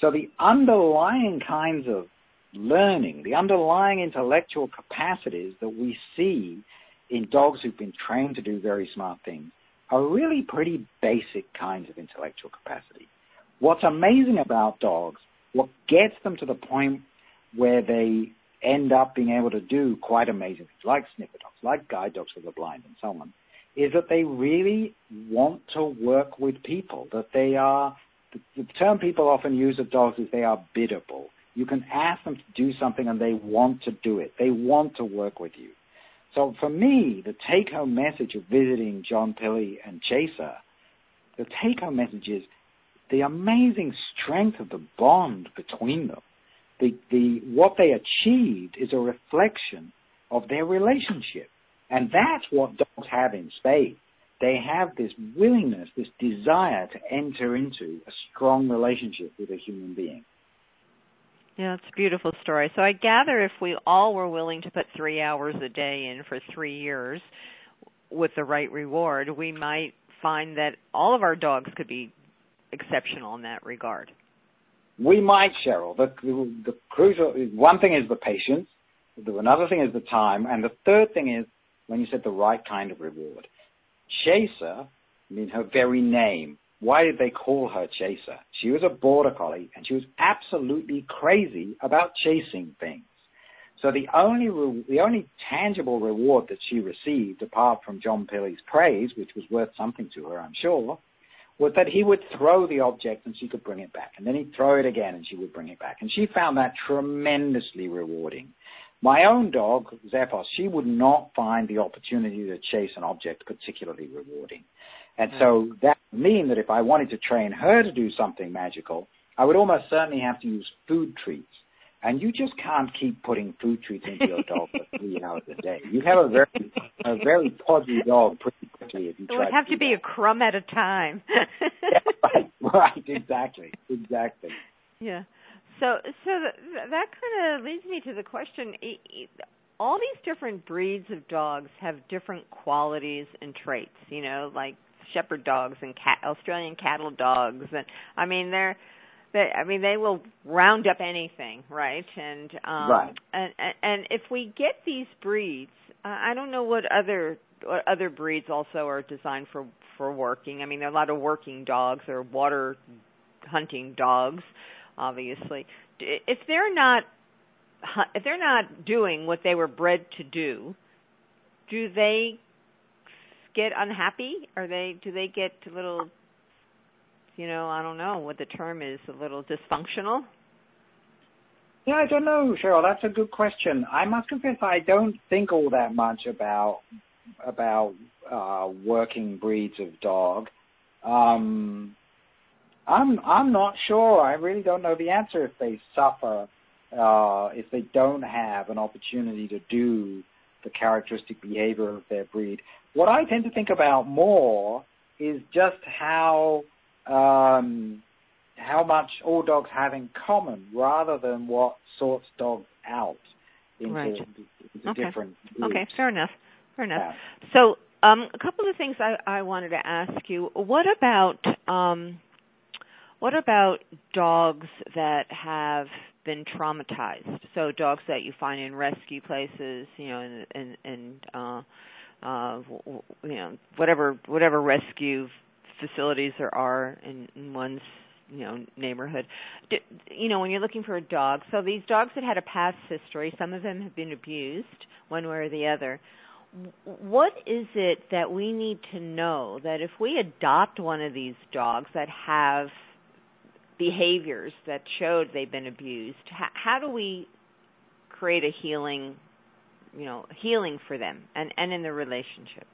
So the underlying kinds of learning, the underlying intellectual capacities that we see in dogs who've been trained to do very smart things are really pretty basic kinds of intellectual capacity. What's amazing about dogs, what gets them to the point where they end up being able to do quite amazing things, like sniffer dogs, like guide dogs for the blind, and so on, is that they really want to work with people, that they are, the, the term people often use of dogs is they are biddable. You can ask them to do something and they want to do it. They want to work with you. So for me, the take home message of visiting John Pilley and Chaser, the take home message is the amazing strength of the bond between them. The, the, what they achieved is a reflection of their relationship. And that's what dogs have in spades. They have this willingness, this desire to enter into a strong relationship with a human being. Yeah, it's a beautiful story. So I gather if we all were willing to put three hours a day in for three years with the right reward, we might find that all of our dogs could be exceptional in that regard. We might, Cheryl. The, the, the crucial one thing is the patience. Another thing is the time, and the third thing is when you said the right kind of reward. Chaser, I mean her very name, why did they call her Chaser? She was a border collie and she was absolutely crazy about chasing things. So the only re- the only tangible reward that she received, apart from John Pilley's praise, which was worth something to her, I'm sure, was that he would throw the object and she could bring it back, and then he'd throw it again and she would bring it back, and she found that tremendously rewarding. My own dog, Xephos, she would not find the opportunity to chase an object particularly rewarding. And hmm. so that would mean that if I wanted to train her to do something magical, I would almost certainly have to use food treats. And you just can't keep putting food treats into your dog for three hours a day. You have a very, a very podgy dog pretty quickly if you try. It would have to, to be that. a crumb at a time. yeah, right, right, exactly, exactly. Yeah. So, so that, that kind of leads me to the question: all these different breeds of dogs have different qualities and traits. You know, like shepherd dogs and cat, Australian cattle dogs, and I mean they're. They, I mean, they will round up anything, right? And um, right. And, and if we get these breeds, I don't know what other what other breeds also are designed for for working. I mean, there are a lot of working dogs or water hunting dogs, obviously. If they're not if they're not doing what they were bred to do, do they get unhappy? Or they do they get a little you know, I don't know what the term is, a little dysfunctional? Yeah, I don't know, Cheryl. That's a good question. I must confess I don't think all that much about about uh, working breeds of dog. Um, I'm I'm not sure. I really don't know the answer if they suffer uh, if they don't have an opportunity to do the characteristic behavior of their breed. What I tend to think about more is just how um, how much all dogs have in common, rather than what sorts dogs out into, right. into okay. different. Groups. Okay, fair enough. Fair enough. Yeah. So, um, a couple of things I, I wanted to ask you. What about um, what about dogs that have been traumatized? So dogs that you find in rescue places, you know, and and, and uh, uh, you know, whatever whatever rescue facilities there are in, in one's you know neighborhood. D- you know, when you're looking for a dog, so these dogs that had a past history, some of them have been abused one way or the other. What is it that we need to know that if we adopt one of these dogs that have behaviors that showed they've been abused, how, how do we create a healing, you know, healing for them and and in the relationship?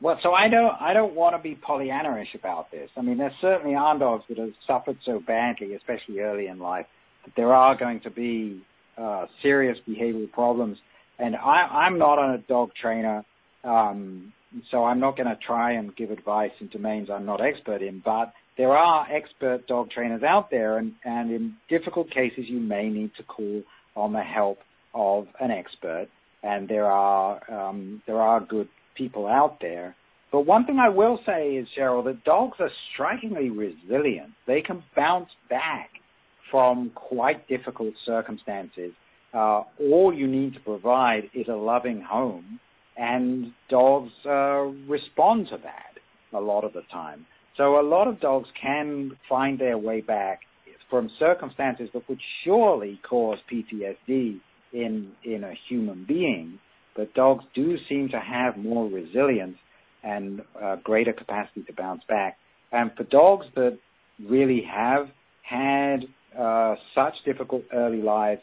Well, so I don't I don't want to be Pollyanna-ish about this. I mean, there certainly are dogs that have suffered so badly, especially early in life, that there are going to be uh, serious behavioral problems. And I, I'm not a dog trainer, um, so I'm not going to try and give advice in domains I'm not expert in. But there are expert dog trainers out there, and, and in difficult cases, you may need to call on the help of an expert. And there are um, there are good people out there. But one thing I will say is, Cheryl, that dogs are strikingly resilient. They can bounce back from quite difficult circumstances. Uh, all you need to provide is a loving home, and dogs uh, respond to that a lot of the time. So a lot of dogs can find their way back from circumstances that would surely cause PTSD in in a human being but dogs do seem to have more resilience and uh, greater capacity to bounce back. And for dogs that really have had uh, such difficult early lives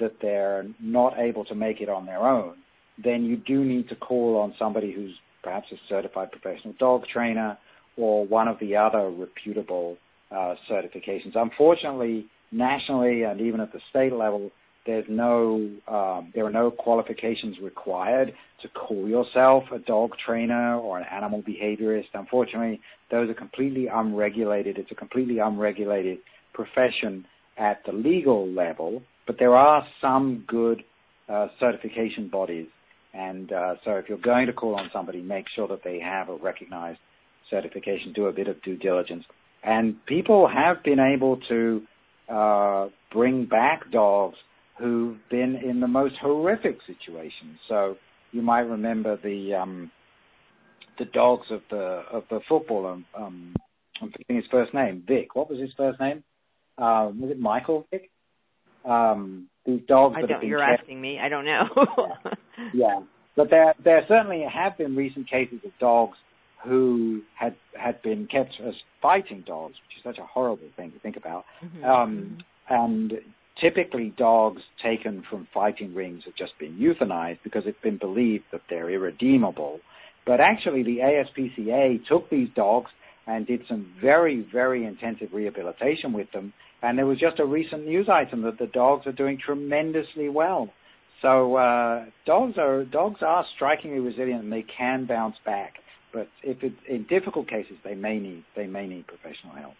that they're not able to make it on their own, then you do need to call on somebody who's perhaps a certified professional dog trainer or one of the other reputable uh, certifications. Unfortunately, nationally and even at the state level, there's no, um, there are no qualifications required to call yourself a dog trainer or an animal behaviorist. Unfortunately, those are completely unregulated. It's a completely unregulated profession at the legal level, but there are some good uh, certification bodies. And uh, so if you're going to call on somebody, make sure that they have a recognized certification. Do a bit of due diligence. And people have been able to uh, bring back dogs who've been in the most horrific situations. So you might remember the um, the dogs of the of the footballer. Um, I'm forgetting his first name. Vick. What was his first name? Um, was it Michael Vick? Um, these dogs. I that don't. have been you're kept, asking me. I don't know. yeah. yeah, but there there certainly have been recent cases of dogs who had had been kept as fighting dogs, which is such a horrible thing to think about. Mm-hmm. Um, and typically dogs taken from fighting rings have just been euthanized because it's been believed that they're irredeemable. But actually, the ASPCA took these dogs and did some very, very intensive rehabilitation with them. And there was just a recent news item that the dogs are doing tremendously well. So uh, dogs are dogs are strikingly resilient and they can bounce back. But if it's in difficult cases, they may need they may need professional help.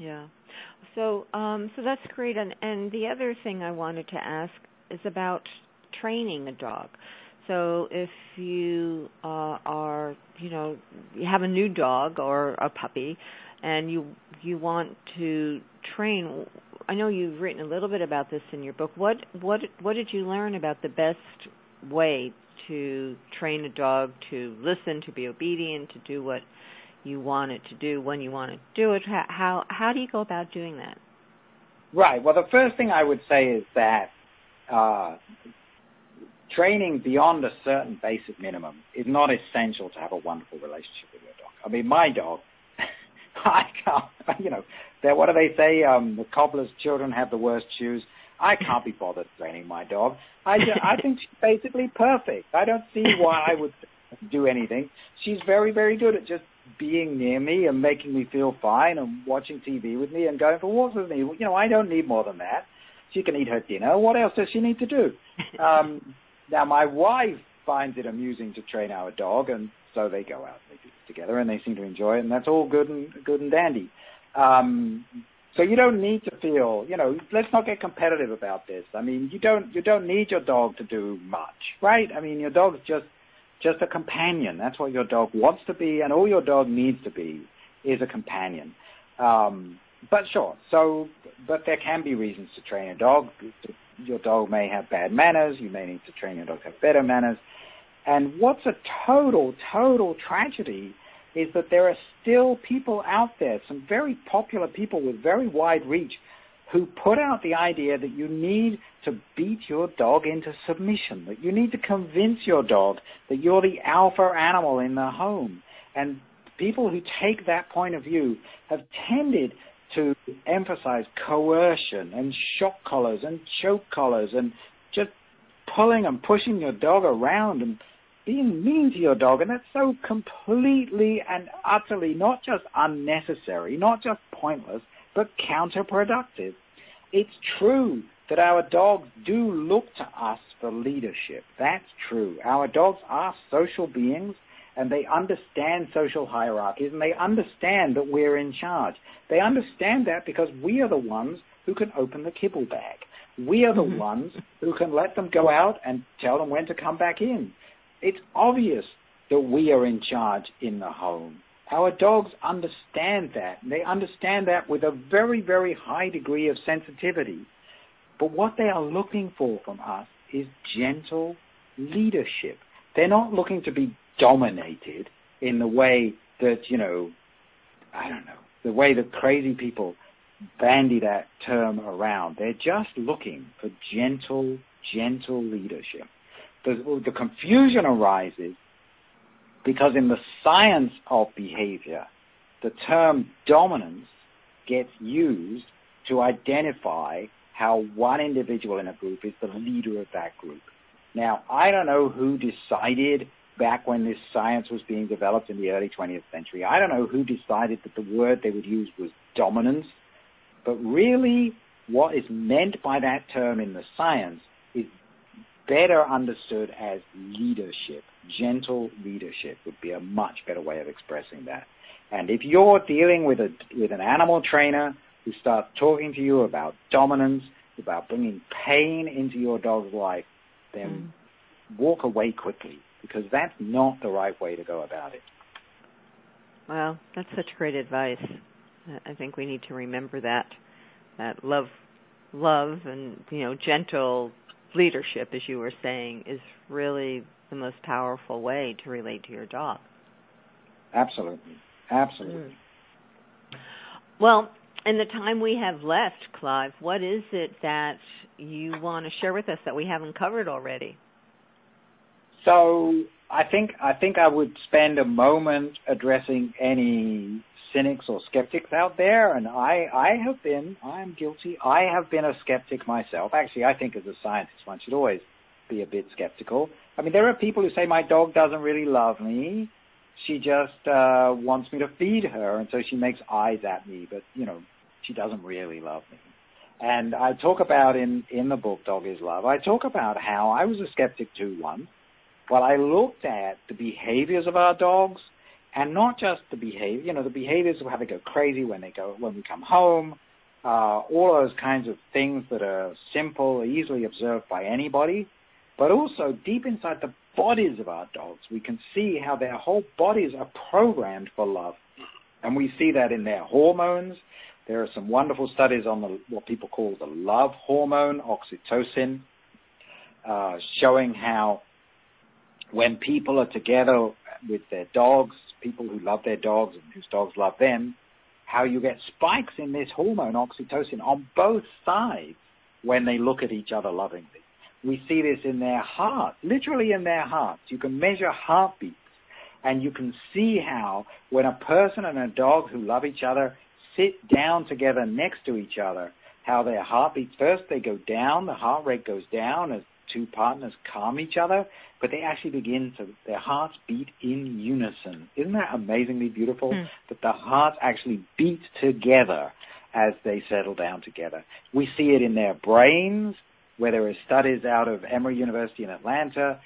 Yeah. So um so that's great and and the other thing I wanted to ask is about training a dog. So if you uh, are, you know, you have a new dog or a puppy, and you you want to train, I know you've written a little bit about this in your book. What what what did you learn about the best way to train a dog to listen, to be obedient, to do what you want it to do when you want to do it? How how, how do you go about doing that? Right. Well, the first thing I would say is that uh, training beyond a certain basic minimum is not essential to have a wonderful relationship with your dog. I mean, my dog, I can't, you know, that what do they say? Um, the cobbler's children have the worst shoes. I can't be bothered training my dog. I, just, I think she's basically perfect. I don't see why I would do anything. She's very, very good at just being near me and making me feel fine and watching TV with me and going for walks with me. You know, I don't need more than that. She can eat her dinner. What else does she need to do? Um, now, my wife finds it amusing to train our dog, and so they go out and they do it together, and they seem to enjoy it, and that's all good and good and dandy. Um, so you don't need to feel, you know, let's not get competitive about this. I mean, you don't you don't need your dog to do much, right? I mean, your dog's just just a companion. That's what your dog wants to be, and all your dog needs to be is a companion. Um, but sure, so but there can be reasons to train a dog. Your dog may have bad manners. You may need to train your dog to have better manners. And what's a total, total tragedy is that there are still people out there, some very popular people with very wide reach, who put out the idea that you need to beat your dog into submission, that you need to convince your dog that you're the alpha animal in the home. And people who take that point of view have tended to emphasize coercion and shock collars and choke collars and just pulling and pushing your dog around and being mean to your dog. And that's so completely and utterly not just unnecessary, not just pointless, but counterproductive. It's true that our dogs do look to us for leadership. That's true. Our dogs are social beings and they understand social hierarchies and they understand that we're in charge. They understand that because we are the ones who can open the kibble bag. We are the mm-hmm. ones who can let them go out and tell them when to come back in. It's obvious that we are in charge in the home. Our dogs understand that. And they understand that with a very, very high degree of sensitivity. But what they are looking for from us is gentle leadership. They're not looking to be dominated in the way that, you know, I don't know, the way that crazy people bandy that term around. They're just looking for gentle, gentle leadership. The, the confusion arises because in the science of behavior, the term dominance gets used to identify how one individual in a group is the leader of that group. Now, I don't know who decided back when this science was being developed in the early 20th century. I don't know who decided that the word they would use was dominance, but really what is meant by that term in the science better understood as leadership. Gentle leadership would be a much better way of expressing that. And if you're dealing with a with an animal trainer who starts talking to you about dominance, about bringing pain into your dog's life, then mm. walk away quickly because that's not the right way to go about it. Well, that's such great advice. I think we need to remember that that love love and you know gentle leadership as you were saying is really the most powerful way to relate to your dog. Absolutely. Absolutely. Mm. Well, in the time we have left, Clive, what is it that you want to share with us that we haven't covered already? So I think I think I would spend a moment addressing any cynics or skeptics out there, and I I have been I'm guilty. I have been a skeptic myself. Actually, I think as a scientist, one should always be a bit skeptical. I mean, there are people who say my dog doesn't really love me. She just uh, wants me to feed her, and so she makes eyes at me, but you know, she doesn't really love me. And I talk about in in the book Dog is Love. I talk about how I was a skeptic too once well, I looked at the behaviors of our dogs and not just the behavior. You know, the behaviors of how they go crazy when they go when we come home. Uh, all those kinds of things that are simple, easily observed by anybody, but also deep inside the bodies of our dogs, we can see how their whole bodies are programmed for love. And we see that in their hormones. There are some wonderful studies on the, what people call the love hormone, oxytocin, uh, showing how when people are together with their dogs, people who love their dogs and whose dogs love them, how you get spikes in this hormone, oxytocin, on both sides when they look at each other lovingly. We see this in their hearts, literally in their hearts. You can measure heartbeats and you can see how when a person and a dog who love each other sit down together next to each other, how their heartbeats first they go down, the heart rate goes down as two partners calm each other, but they actually begin to their hearts beat in unison. Isn't that amazingly beautiful? Mm. That the hearts actually beat together as they settle down together. We see it in their brains, where there are studies out of Emory University in Atlanta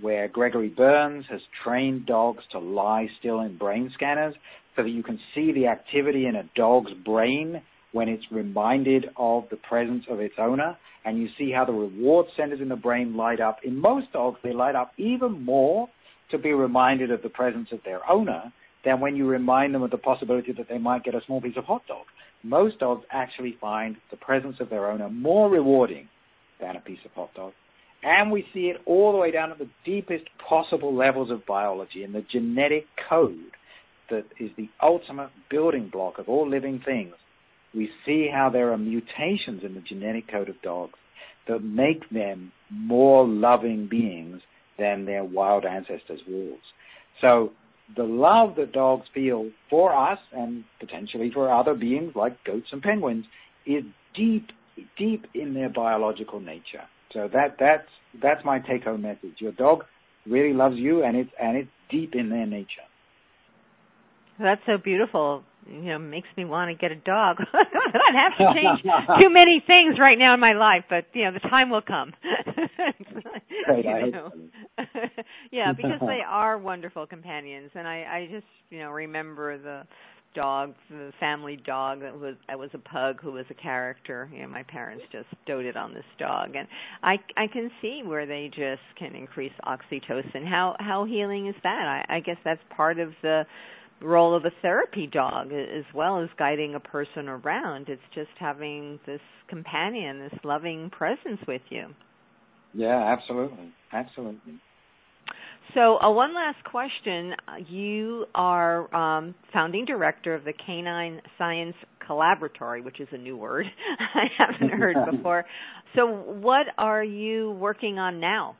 where Gregory Berns has trained dogs to lie still in brain scanners so that you can see the activity in a dog's brain when it's reminded of the presence of its owner. And you see how the reward centers in the brain light up. In most dogs, they light up even more to be reminded of the presence of their owner than when you remind them of the possibility that they might get a small piece of hot dog. Most dogs actually find the presence of their owner more rewarding than a piece of hot dog. And we see it all the way down to the deepest possible levels of biology in the genetic code that is the ultimate building block of all living things. We see how there are mutations in the genetic code of dogs that make them more loving beings than their wild ancestors' wolves. So the love that dogs feel for us and potentially for other beings like goats and penguins is deep, deep in their biological nature. So that that's that's my take home message. Your dog really loves you and it's and it's deep in their nature. That's so beautiful. You know, makes me want to get a dog. I'd have to change too many things right now in my life, but you know, the time will come. You know. yeah, because they are wonderful companions, and I, I just you know remember the dog, the family dog that was I was a pug who was a character. You know, my parents just doted on this dog, and I I can see where they just can increase oxytocin. How how healing is that? I, I guess that's part of the role of a therapy dog as well as guiding a person around. It's just having this companion, this loving presence with you. Yeah, absolutely, absolutely. So, uh, one last question. You are um, founding director of the Canine Science Collaboratory, which is a new word I haven't heard before. So, what are you working on now?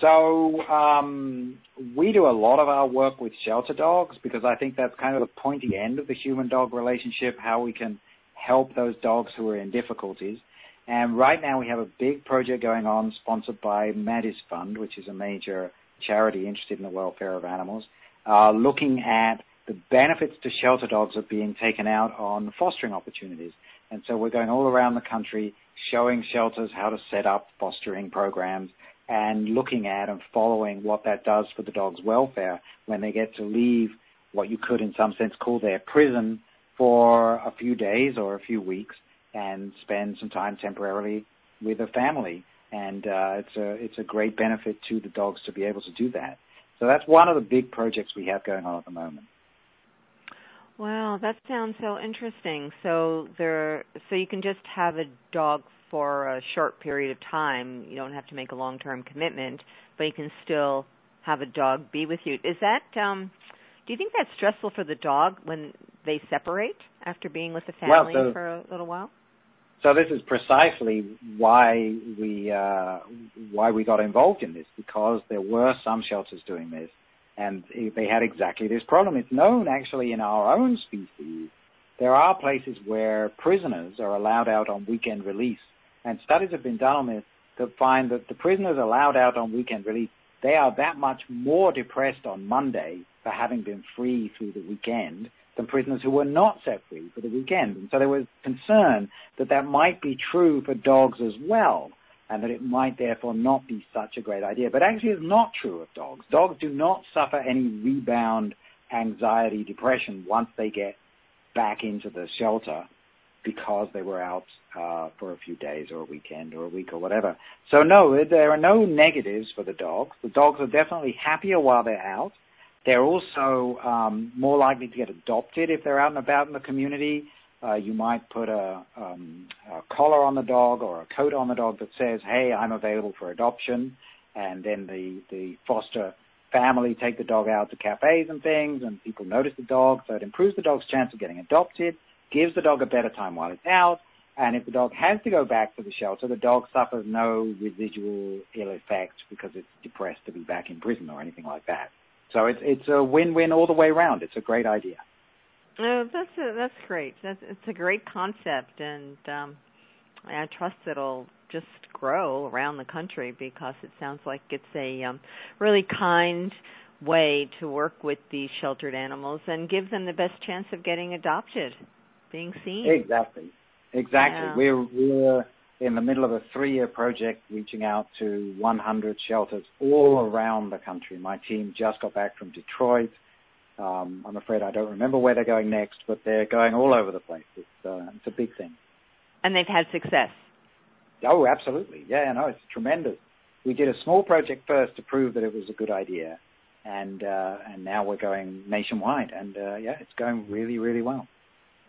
So, um, we do a lot of our work with shelter dogs because I think that's kind of the pointy end of the human dog relationship, how we can help those dogs who are in difficulties. And right now we have a big project going on sponsored by Maddie's Fund, which is a major charity interested in the welfare of animals, uh, looking at the benefits to shelter dogs of being taken out on fostering opportunities. And so we're going all around the country showing shelters how to set up fostering programs and looking at and following what that does for the dog's welfare when they get to leave what you could in some sense call their prison for a few days or a few weeks and spend some time temporarily with a family and uh, it's a it's a great benefit to the dogs to be able to do that. So that's one of the big projects we have going on at the moment. Wow, that sounds so interesting. So there, so you can just have a dog for a short period of time. You don't have to make a long-term commitment, but you can still have a dog be with you. Is that? Um, do you think that's stressful for the dog when they separate after being with the family well, so, for a little while? So this is precisely why we uh, why we got involved in this because there were some shelters doing this, and they had exactly this problem. It's known actually in our own species. There are places where prisoners are allowed out on weekend release, and studies have been done on this that find that the prisoners allowed out on weekend release they are that much more depressed on Monday for having been free through the weekend than prisoners who were not set free for the weekend. And so there was concern that that might be true for dogs as well, and that it might therefore not be such a great idea. But actually, it's not true of dogs. Dogs do not suffer any rebound anxiety, depression once they get back into the shelter because they were out uh, for a few days or a weekend or a week or whatever. So no, there are no negatives for the dogs. The dogs are definitely happier while they're out. They're also um, more likely to get adopted if they're out and about in the community. Uh, you might put a, um, a collar on the dog or a coat on the dog that says, "Hey, I'm available for adoption," and then the the foster family take the dog out to cafes and things, and people notice the dog, so it improves the dog's chance of getting adopted, gives the dog a better time while it's out, and if the dog has to go back to the shelter, the dog suffers no residual ill effect because it's depressed to be back in prison or anything like that. So it's it's a win-win all the way around. It's a great idea. Oh, that's a, that's great. That's it's a great concept, and um, I trust it'll just grow around the country because it sounds like it's a um, really kind way to work with these sheltered animals and give them the best chance of getting adopted, being seen. Exactly, exactly. Yeah. We're we're in the middle of a three-year project reaching out to 100 shelters all around the country. My team just got back from Detroit. Um, I'm afraid I don't remember where they're going next, but they're going all over the place. It's uh, it's a big thing. And they've had success. Oh, absolutely. Yeah, no, it's tremendous. We did a small project first to prove that it was a good idea, and uh, and now we're going nationwide, and uh, yeah, it's going really, really well.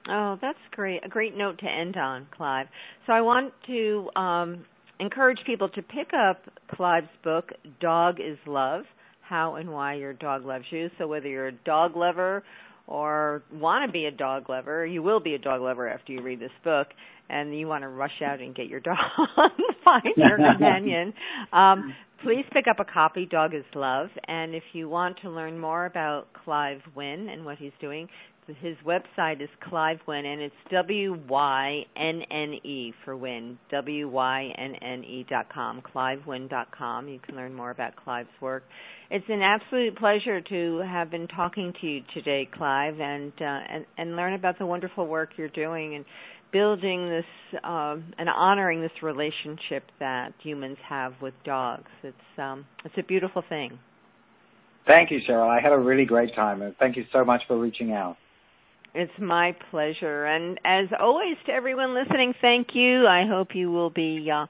Oh, that's great. A great note to end on, Clive. So I want to um, encourage people to pick up Clive's book, Dog is Love How and Why Your Dog Loves You. So whether you're a dog lover or want to be a dog lover, you will be a dog lover after you read this book, and you want to rush out and get your dog, find your companion. Um, please pick up a copy, Dog is Love. And if you want to learn more about Clive Wynne and what he's doing, his website is Clive Wynne, and it's W Y N N E for Wynne, W Y N N E dot com, dot com. You can learn more about Clive's work. It's an absolute pleasure to have been talking to you today, Clive, and uh, and and learn about the wonderful work you're doing and building this um, and honoring this relationship that humans have with dogs. It's um, it's a beautiful thing. Thank you, Cheryl. I had a really great time, and thank you so much for reaching out. It's my pleasure. And as always, to everyone listening, thank you. I hope you will be uh,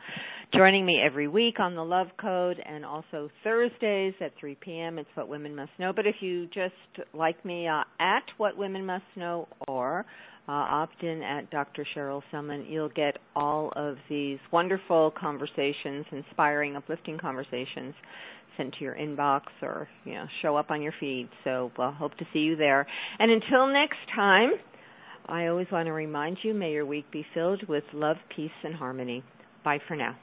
joining me every week on the Love Code and also Thursdays at 3 p.m. It's What Women Must Know. But if you just like me uh, at What Women Must Know or uh, opt in at Dr. Cheryl Selman, you'll get all of these wonderful conversations, inspiring, uplifting conversations sent to your inbox or you know show up on your feed. So we'll hope to see you there. And until next time, I always want to remind you: may your week be filled with love, peace, and harmony. Bye for now.